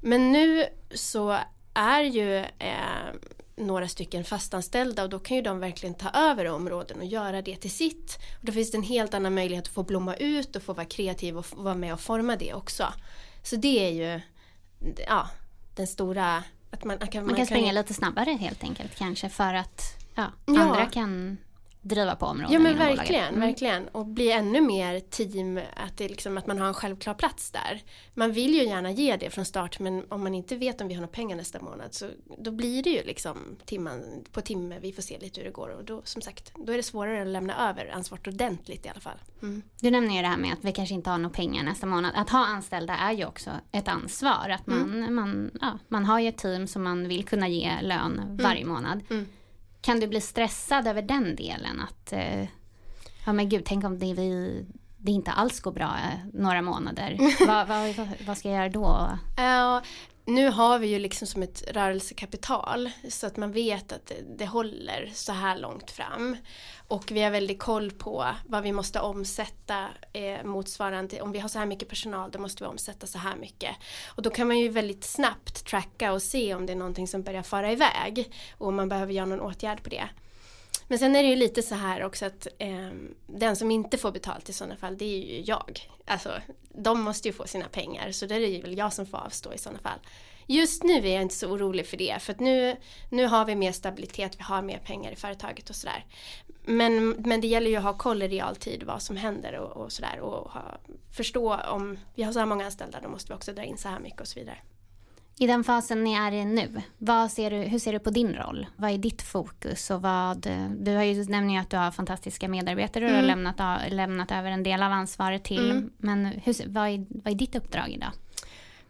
Men nu så är ju eh, några stycken fastanställda och då kan ju de verkligen ta över områden och göra det till sitt. Och då finns det en helt annan möjlighet att få blomma ut och få vara kreativ och vara med och forma det också. Så det är ju ja, den stora... Att man, man kan, Man kan springa lite snabbare helt enkelt kanske för att ja, andra kan driva på områden Ja men verkligen. Mm. verkligen. Och bli ännu mer team, att, det liksom, att man har en självklar plats där. Man vill ju gärna ge det från start men om man inte vet om vi har några pengar nästa månad så då blir det ju liksom timman, på timme, vi får se lite hur det går och då som sagt, då är det svårare att lämna över ansvaret ordentligt i alla fall. Mm. Du nämner ju det här med att vi kanske inte har några pengar nästa månad. Att ha anställda är ju också ett ansvar. Att man, Mm. man, ja, man har ju ett team som man vill kunna ge lön varje månad. Kan du bli stressad över den delen? Att, eh, ja men gud, tänk om det, vi, det inte alls går bra eh, några månader. vad, vad, vad, ska jag göra då? Ja, nu har vi ju liksom som ett rörelsekapital så att man vet att det, det håller så här långt fram. Och vi har väldigt koll på vad vi måste omsätta eh, motsvarande, om vi har så här mycket personal då måste vi omsätta så här mycket. Och då kan man ju väldigt snabbt tracka och se om det är någonting som börjar fara iväg och om man behöver göra någon åtgärd på det. Men sen är det ju lite så här också att eh, den som inte får betalt i sådana fall det är ju jag. Alltså de måste ju få sina pengar så det är ju väl jag som får avstå i sådana fall. Just nu är jag inte så orolig för det för att nu, nu har vi mer stabilitet, vi har mer pengar i företaget och sådär. Men, men det gäller ju att ha koll i realtid vad som händer och, och sådär och ha, förstå om vi har så här många anställda då måste vi också dra in så här mycket och så vidare. I den fasen ni är i nu, ser du, hur ser du på din roll? Vad är ditt fokus? Och vad, du har ju nämnt att du har fantastiska medarbetare och du har lämnat, lämnat över en del av ansvaret till. Mm. Men hur, vad, är, vad är ditt uppdrag idag?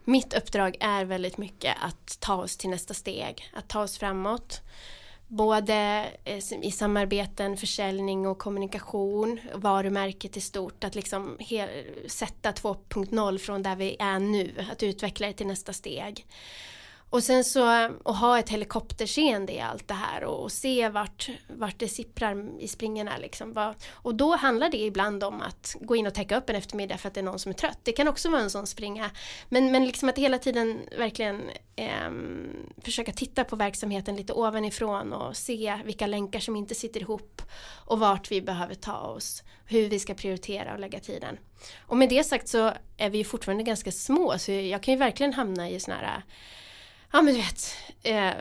Mitt uppdrag är väldigt mycket att ta oss till nästa steg, att ta oss framåt. Både eh, i samarbeten, försäljning och kommunikation, varumärket i stort, att liksom sätta 2.0 från där vi är nu, att utveckla det till nästa steg. Och sen så att ha ett helikopterseende i allt det här och, och se vart, vart det sipprar i springorna. Liksom. Och då handlar det ibland om att gå in och täcka upp en eftermiddag för att det är någon som är trött. Det kan också vara en sån springa. Men, men liksom att hela tiden verkligen eh, försöka titta på verksamheten lite ovanifrån och se vilka länkar som inte sitter ihop och vart vi behöver ta oss. Hur vi ska prioritera och lägga tiden. Och med det sagt så är vi ju fortfarande ganska små så jag kan ju verkligen hamna i såna här Ja men du vet, eh,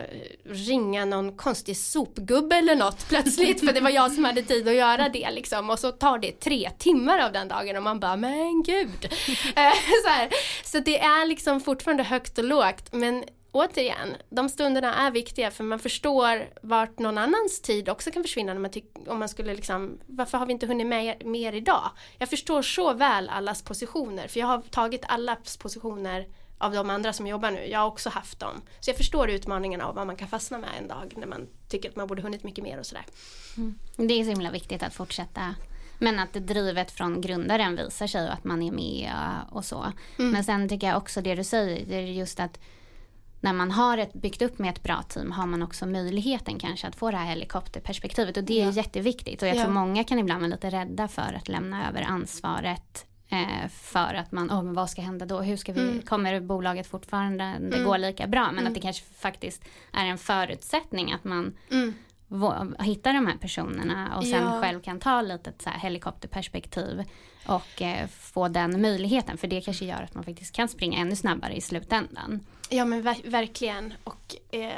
ringa någon konstig sopgubbe eller något plötsligt för det var jag som hade tid att göra det liksom och så tar det tre timmar av den dagen och man bara men gud. Eh, så, här. så det är liksom fortfarande högt och lågt men återigen, de stunderna är viktiga för man förstår vart någon annans tid också kan försvinna när man om man skulle liksom, varför har vi inte hunnit med mer idag? Jag förstår så väl allas positioner för jag har tagit allas positioner av de andra som jobbar nu. Jag har också haft dem. Så jag förstår utmaningarna av vad man kan fastna med en dag när man tycker att man borde hunnit mycket mer och sådär. Det är så himla viktigt att fortsätta. Men att drivet från grundaren visar sig och att man är med och så. Men sen tycker jag också det du säger, det är just att när man har ett, byggt upp med ett bra team har man också möjligheten kanske att få det här helikopterperspektivet och det är Ja. jätteviktigt och jag Ja. tror många kan ibland vara lite rädda för att lämna över ansvaret eh, för att man, oh, men vad ska hända då? Hur ska vi, Mm. kommer bolaget fortfarande det går lika bra? Men att det kanske faktiskt är en förutsättning att man Mm. vå- hitta de här personerna och sen Ja. själv kan ta lite ett så här helikopterperspektiv och eh, få den möjligheten för det kanske gör att man faktiskt kan springa ännu snabbare i slutändan. Ja men ver- verkligen. Och eh,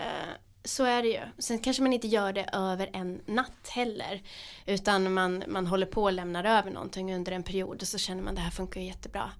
så är det ju. Sen kanske man inte gör det över en natt heller. Utan man, man håller på och lämnar över någonting under en period och så känner man det här funkar ju jättebra.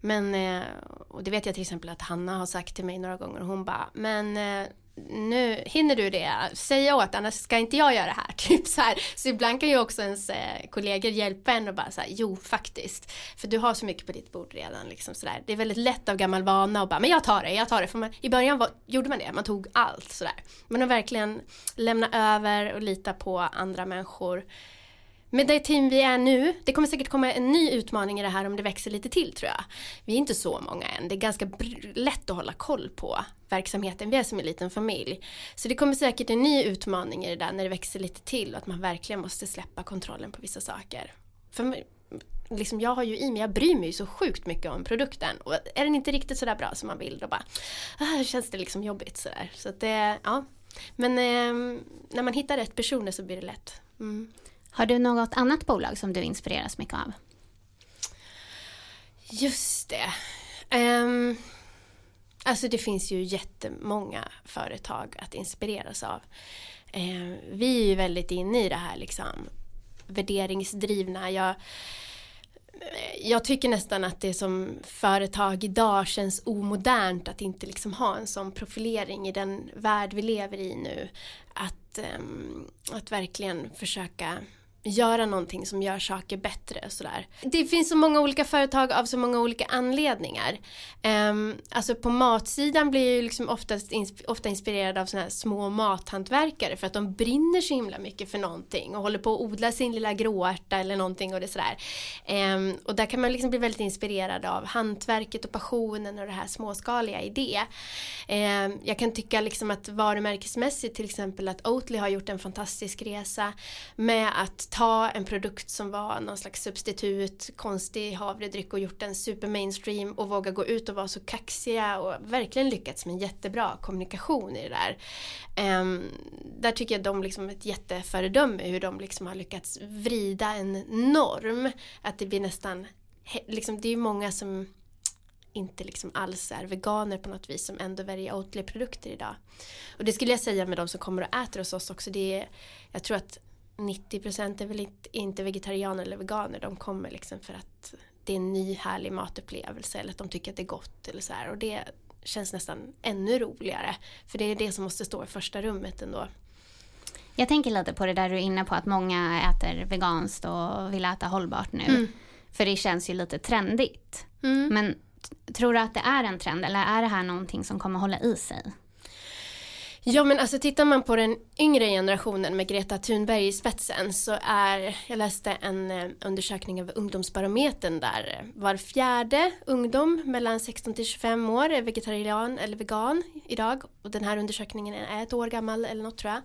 Men, eh, och det vet jag till exempel att Hanna har sagt till mig några gånger och hon bara, men eh, nu hinner du det, säg åt annars ska inte jag göra det här. Typ så, här. så ibland kan ju också ens eh, kollegor hjälpa en och bara säga jo faktiskt. För du har så mycket på ditt bord redan. Liksom så där. Det är väldigt lätt av gammal vana och bara men jag tar det, jag tar det. För man, I början var, gjorde man det, man tog allt sådär. Men att verkligen lämna över och lita på andra människor. Med det team vi är nu, det kommer säkert komma en ny utmaning i det här om det växer lite till tror jag. Vi är inte så många än, det är ganska lätt att hålla koll på verksamheten, vi är som en liten familj. Så det kommer säkert en ny utmaning i det där när det växer lite till och att man verkligen måste släppa kontrollen på vissa saker. För liksom, jag har ju i mig, jag bryr mig ju så sjukt mycket om produkten och är den inte riktigt sådär bra som man vill då bara ah, känns det liksom jobbigt sådär. Så att det, ja. Men eh, när man hittar rätt personer så blir det lätt. Mm. Har du något annat bolag som du inspireras mycket av? Just det. Um, Alltså det finns ju jättemånga företag att inspireras av. Um, vi är ju väldigt inne i det här liksom värderingsdrivna. Jag, jag tycker nästan att det som företag idag känns omodernt att inte liksom ha en sån profilering i den värld vi lever i nu. Att, um, att verkligen försöka göra någonting som gör saker bättre. Sådär. Det finns så många olika företag av så många olika anledningar. Um, alltså på matsidan blir jag ju liksom oftast insp ofta inspirerad av sådana här små mathantverkare för att de brinner så himla mycket för någonting och håller på att odla sin lilla gråärta eller någonting och det sådär. Um, och där kan man liksom bli väldigt inspirerad av hantverket och passionen och det här småskaliga i det. Um, jag kan tycka liksom att varumärkesmässigt till exempel att Oatly har gjort en fantastisk resa med att ta en produkt som var någon slags substitut, konstig havredryck och gjort den super mainstream och våga gå ut och vara så kaxiga och verkligen lyckats med jättebra kommunikation i det där. Um, där tycker jag de liksom ett jätteföredöme hur de liksom har lyckats vrida en norm. Att det blir nästan, liksom, det är ju många som inte liksom alls är veganer på något vis som ändå väljer Oatly-produkter idag. Och det skulle jag säga med de som kommer och äter hos oss också. Det är, jag tror att 90% är väl inte vegetarianer eller veganer. De kommer liksom för att det är en ny härlig matupplevelse eller att de tycker att det är gott eller så här. Och det känns nästan ännu roligare. För det är det som måste stå i första rummet ändå. Jag tänker lite på det där du är inne på att många äter veganskt och vill äta hållbart nu. Mm. För det känns ju lite trendigt. Mm. Men tror du att det är en trend eller är det här någonting som kommer hålla i sig? Ja men alltså tittar man på den yngre generationen med Greta Thunberg i spetsen så är, jag läste en eh, undersökning av ungdomsbarometern där eh, var fjärde ungdom mellan 16 till 25 år är vegetarian eller vegan idag och den här undersökningen är ett år gammal eller något tror jag.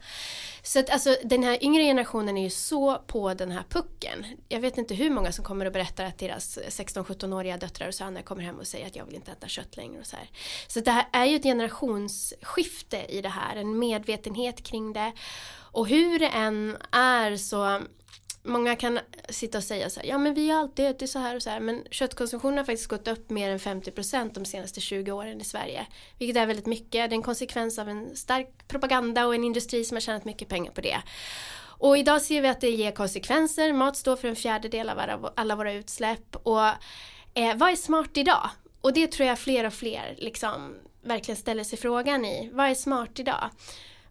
Så att alltså den här yngre generationen är ju så på den här pucken. Jag vet inte hur många som kommer och berättar att deras 16-17-åriga döttrar och söner kommer hem och säger att jag vill inte äta kött längre och så här. Så det här är ju ett generationsskifte i det här, en medvetenhet kring det. Och hur det än är så Många kan sitta och säga så här, ja men vi har alltid ätit så här och så här men köttkonsumtionen har faktiskt gått upp mer än 50% de senaste 20 åren i Sverige. Vilket är väldigt mycket, det är en konsekvens av en stark propaganda och en industri som har tjänat mycket pengar på det. Och idag ser vi att det ger konsekvenser, mat står för en fjärdedel av alla våra utsläpp och eh, vad är smart idag? Och det tror jag fler och fler liksom verkligen ställer sig frågan i, vad är smart idag?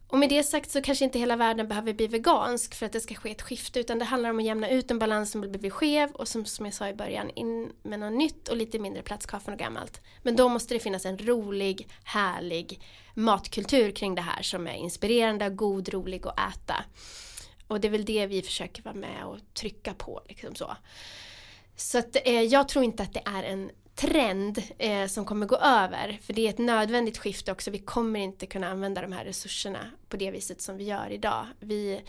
Och med det sagt så kanske inte hela världen behöver bli vegansk för att det ska ske ett skifte utan det handlar om att jämna ut en balans som blir skev och som, som jag sa i början in med något nytt och lite mindre platskaffe och gammalt. Men då måste det finnas en rolig, härlig matkultur kring det här som är inspirerande, god, rolig att äta. Och det är väl det vi försöker vara med och trycka på. Liksom så. Så att, eh, jag tror inte att det är en trend eh, som kommer gå över. För det är ett nödvändigt skifte också. Vi kommer inte kunna använda de här resurserna på det viset som vi gör idag. Vi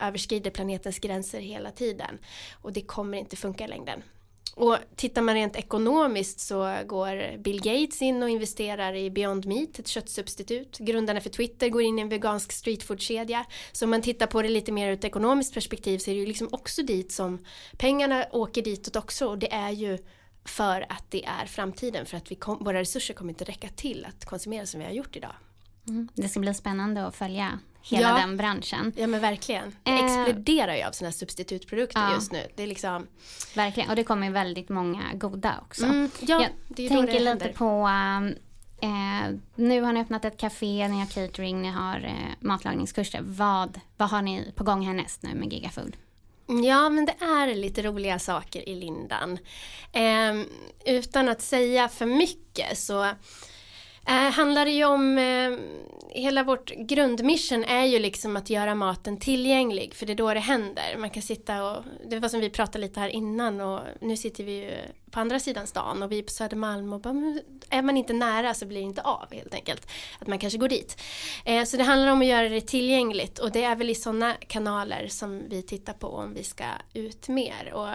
överskrider planetens gränser hela tiden. Och det kommer inte funka i längden. Och tittar man rent ekonomiskt så går Bill Gates in och investerar i Beyond Meat, ett köttsubstitut. Grundarna för Twitter går in i en vegansk streetfoodkedja. Så om man tittar på det lite mer ur ett ekonomiskt perspektiv så är det ju liksom också dit som pengarna åker ditåt också och det är ju för att det är framtiden för att vi kom, våra resurser kommer inte räcka till att konsumera som vi har gjort idag. Mm. Det ska bli spännande att följa hela ja. den branschen. Ja men verkligen. Det eh. exploderar ju av sådana substitutprodukter ja. just nu. Det är liksom... Verkligen och det kommer väldigt många goda också. Mm, ja, Jag det är tänker det lite på eh, nu har ni öppnat ett café, ni har catering, ni har eh, matlagningskurser. Vad, vad har ni på gång härnäst nu med Gigafood? Ja, men det är lite roliga saker i Lindan. Eh, utan att säga för mycket så eh, handlar det ju om eh, hela vårt grundmission är ju liksom att göra maten tillgänglig för det är då det händer. Man kan sitta och, det var som vi pratade lite här innan och nu sitter vi ju på andra sidan stan och vi är på Södermalm och bara, är man inte nära så blir det inte av helt enkelt. Att man kanske går dit. Eh, så det handlar om att göra det tillgängligt och det är väl i sådana kanaler som vi tittar på om vi ska ut mer och eh,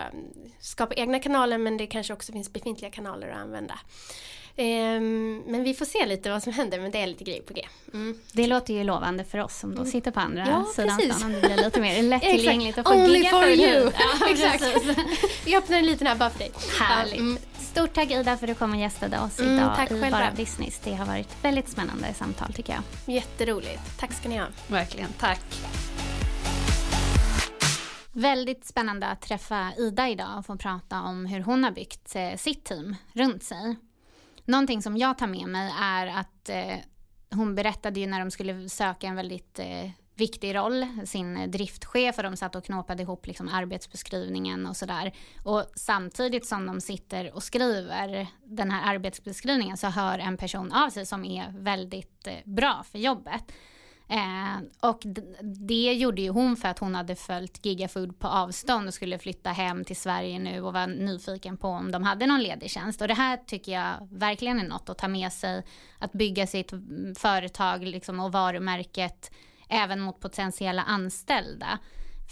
skapa egna kanaler men det kanske också finns befintliga kanaler att använda. Ehm, men vi får se lite vad som händer, men det är lite grejer på G. Mm. Det låter ju lovande för oss som då mm. sitter på andra ja, sidan stan om det blir lite mer lättillgängligt att få Only for you! Ja, exakt. vi öppnar en liten här bara för dig. Härligt. Mm. Stort tack Ida för att du kom och gästade oss Mm, idag tack i själva. Bara Business. Det har varit väldigt spännande samtal tycker jag. Jätteroligt. Tack ska ni ha. Verkligen, tack. Väldigt spännande att träffa Ida idag och få prata om hur hon har byggt eh, sitt team runt sig. Någonting som jag tar med mig är att eh, hon berättade ju när de skulle söka en väldigt eh, viktig roll, sin driftchef och de satt och knåpade ihop liksom arbetsbeskrivningen och sådär. Och samtidigt som de sitter och skriver den här arbetsbeskrivningen så hör en person av sig som är väldigt eh, bra för jobbet. Eh, och det gjorde ju hon för att hon hade följt Gigafood på avstånd och skulle flytta hem till Sverige nu och var nyfiken på om de hade någon ledig tjänst. Och det här tycker jag verkligen är något att ta med sig. Att bygga sitt mm, företag liksom, och varumärket även mot potentiella anställda.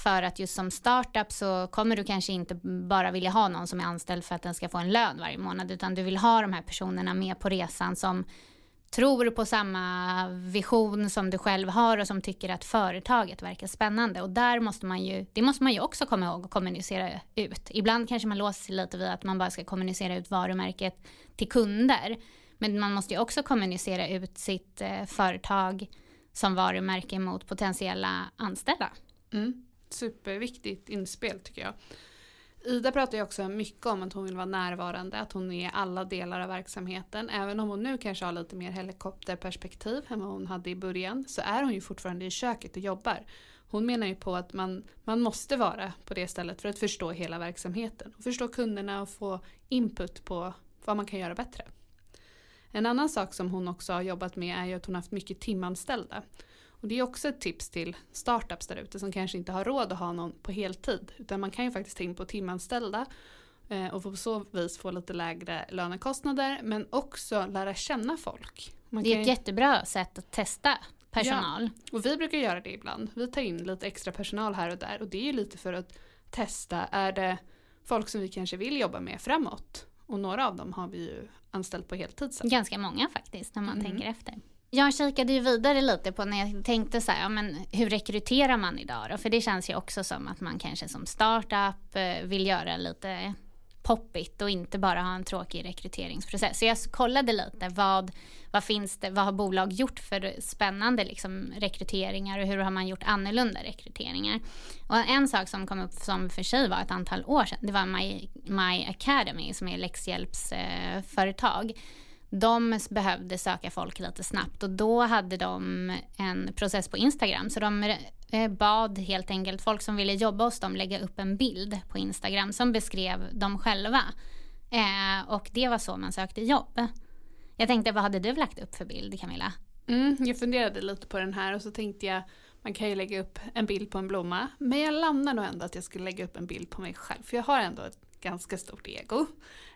För att just som startup så kommer du kanske inte bara vilja ha någon som är anställd för att den ska få en lön varje månad utan du vill ha de här personerna med på resan som tror på samma vision som du själv har och som tycker att företaget verkar spännande. Och där måste man ju, det måste man ju också komma ihåg och kommunicera ut. Ibland kanske man låser sig lite vid att man bara ska kommunicera ut varumärket till kunder. Men man måste ju också kommunicera ut sitt eh, företag som varumärke mot potentiella anställda. Mm. Superviktigt inspel tycker jag. Ida pratar ju också mycket om att hon vill vara närvarande, att hon är i alla delar av verksamheten. Även om hon nu kanske har lite mer helikopterperspektiv än vad hon hade i början så är hon ju fortfarande i köket och jobbar. Hon menar ju på att man, man måste vara på det stället för att förstå hela verksamheten. Och förstå kunderna och få input på vad man kan göra bättre. En annan sak som hon också har jobbat med är ju att hon har haft mycket timanställda. Och det är också ett tips till startups där ute som kanske inte har råd att ha någon på heltid. Utan man kan ju faktiskt ta in på timanställda eh, och på så vis få lite lägre lönekostnader men också lära känna folk. Man Det är kan ett ju- jättebra sätt att testa personal. och vi brukar göra det ibland. Vi tar in lite extra personal här och där och det är ju lite för att testa, är det folk som vi kanske vill jobba med framåt? Och några av dem har vi ju anställt på heltid sen. Ganska många faktiskt när man Mm. tänker efter. Jag kikade ju vidare lite på när jag tänkte så här, ja, men hur rekryterar man idag då? För det känns ju också som att man kanske som startup eh, vill göra lite poppigt och inte bara ha en tråkig rekryteringsprocess. Så jag kollade lite vad, vad finns det, vad har bolag gjort för spännande liksom, rekryteringar och hur har man gjort annorlunda rekryteringar. Och en sak som kom upp som för sig var ett antal år sedan, det var My, My Academy som är läxhjälpsföretag. Eh, de behövde söka folk lite snabbt och då hade de en process på Instagram. Så de eh, bad helt enkelt folk som ville jobba hos dem lägga upp en bild på Instagram som beskrev dem själva. Eh, och det var så man sökte jobb. Jag tänkte, vad hade du lagt upp för bild Camilla? Mm, jag funderade lite på den här och så tänkte jag man kan ju lägga upp en bild på en blomma. Men jag landade nog ändå att jag skulle lägga upp en bild på mig själv. För jag har ändå ett ganska stort ego.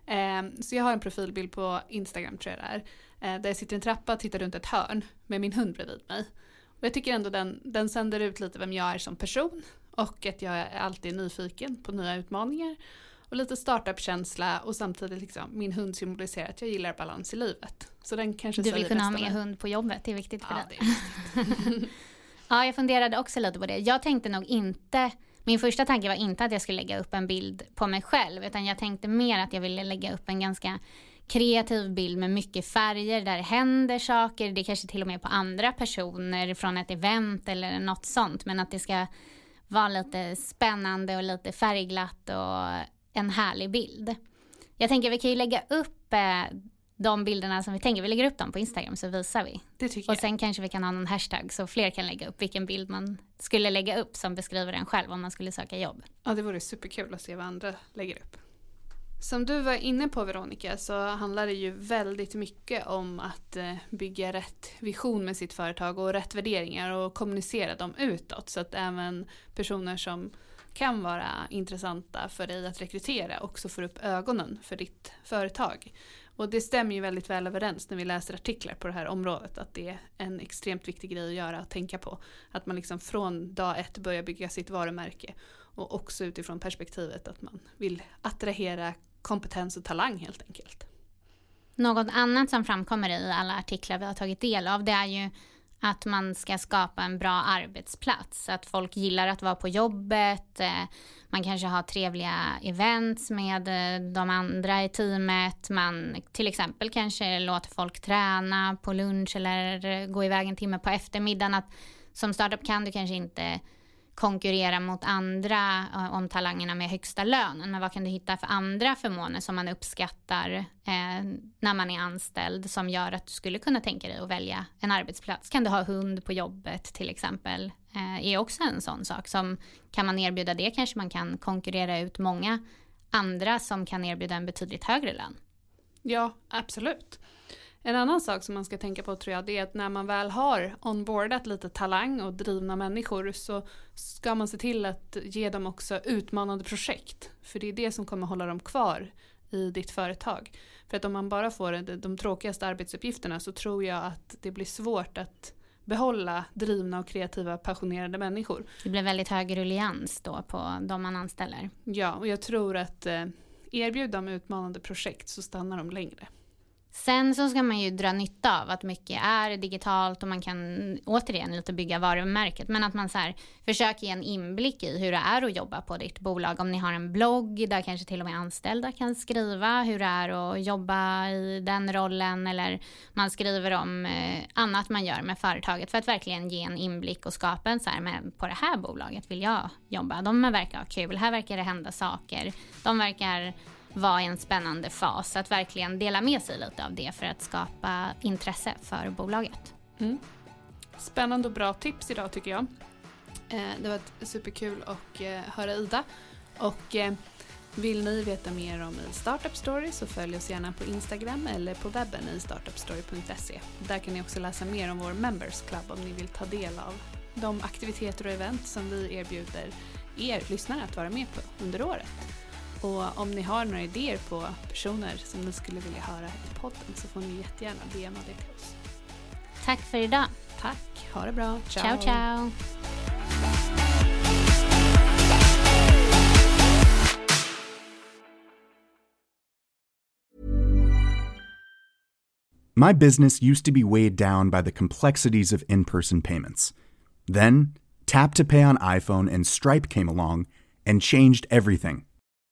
Eh, så jag har en profilbild på Instagram tror jag det är. Eh, där jag sitter i en trappa och tittar runt ett hörn med min hund bredvid mig. Och jag tycker ändå den, den sänder ut lite vem jag är som person. Och att jag är alltid nyfiken på nya utmaningar. Och lite startup-känsla och samtidigt liksom min hund symboliserar att jag gillar balans i livet. Så den kanske Du vill kunna ha med mig. hund på jobbet, det är viktigt för Ja, dig. Ja, jag funderade också lite på det. Jag tänkte nog inte, min första tanke var inte att jag skulle lägga upp en bild på mig själv, utan jag tänkte mer att jag ville lägga upp en ganska kreativ bild med mycket färger där det händer saker. Det kanske till och med är på andra personer från ett event eller något sånt, men att det ska vara lite spännande och lite färgglatt och en härlig bild. Jag tänker vi kan ju lägga upp eh, de bilderna som vi tänker, vi lägger upp dem på Instagram så visar vi. Det tycker Och jag. sen kanske vi kan ha någon hashtag så fler kan lägga upp vilken bild man skulle lägga upp som beskriver en själv om man skulle söka jobb. Ja, det vore superkul att se vad andra lägger upp. Som du var inne på Veronica så handlar det ju väldigt mycket om att eh, bygga rätt vision med sitt företag och rätt värderingar och kommunicera dem utåt så att även personer som kan vara intressanta för dig att rekrytera också får upp ögonen för ditt företag. Och det stämmer ju väldigt väl överens när vi läser artiklar på det här området att det är en extremt viktig grej att göra och tänka på. Att man liksom från dag ett börjar bygga sitt varumärke och också utifrån perspektivet att man vill attrahera kompetens och talang helt enkelt. Något annat som framkommer i alla artiklar vi har tagit del av det är ju att man ska skapa en bra arbetsplats, att folk gillar att vara på jobbet, eh, man kanske har trevliga events med eh, de andra i teamet, man till exempel kanske låter folk träna på lunch eller gå iväg en timme på eftermiddagen. Att som startup kan du kanske inte konkurrera mot andra eh, om talangerna med högsta lönen. Men vad kan du hitta för andra förmåner som man uppskattar eh, när man är anställd som gör att du skulle kunna tänka dig att välja en arbetsplats? Kan du ha hund på jobbet till exempel? Eh, är också en sån sak som kan man erbjuda det kanske man kan konkurrera ut många andra som kan erbjuda en betydligt högre lön. Ja, absolut. En annan sak som man ska tänka på tror jag det är att när man väl har onboardat lite talang och drivna människor så ska man se till att ge dem också utmanande projekt. För det är det som kommer hålla dem kvar i ditt företag. För att om man bara får de tråkigaste arbetsuppgifterna så tror jag att det blir svårt att behålla drivna och kreativa passionerade människor. Det blir väldigt hög rullians då på de man anställer. Ja, och jag tror att eh, erbjud dem utmanande projekt så stannar de längre. Sen så ska man ju dra nytta av att mycket är digitalt och man kan återigen lite bygga varumärket. Men att man så här, försöker ge en inblick i hur det är att jobba på ditt bolag. Om ni har en blogg där kanske till och med anställda kan skriva hur det är att jobba i den rollen. Eller man skriver om eh, annat man gör med företaget för att verkligen ge en inblick och skapa en så här, med, på det här bolaget vill jag jobba. De verkar ha kul, här verkar det hända saker. De verkar vara i en spännande fas. Att verkligen dela med sig lite av det för att skapa intresse för bolaget. Mm. Spännande och bra tips idag tycker jag. Eh, det var superkul att eh, höra Ida. Och eh, vill ni veta mer om i Startup Story så följ oss gärna på Instagram eller på webben i startupstory.se. Där kan ni också läsa mer om vår Members Club om ni vill ta del av de aktiviteter och event som vi erbjuder er lyssnare att vara med på under året. Och om ni har några idéer på personer som ni skulle vilja höra i podden så får ni jättegärna DMa det till oss. Tack för idag. Tack, ha det bra. Ciao, ciao. ciao. My business used to be weighed down by the complexities of in person payments. Then, Tap to Pay on iPhone and Stripe came along and changed everything.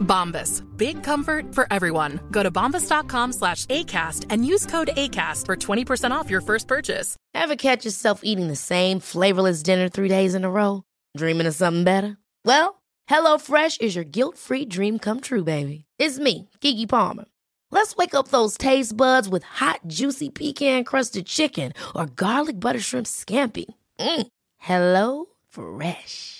Bombas. Big comfort for everyone. Go to bombas.com slash ACAST and use code ACAST for 20% off your first purchase. Ever catch yourself eating the same flavorless dinner three days in a row? Dreaming of something better? Well, HelloFresh is your guilt-free dream come true, baby. It's me, Gigi Palmer. Let's wake up those taste buds with hot, juicy pecan crusted chicken or garlic butter shrimp scampi. Mm. Hello Fresh.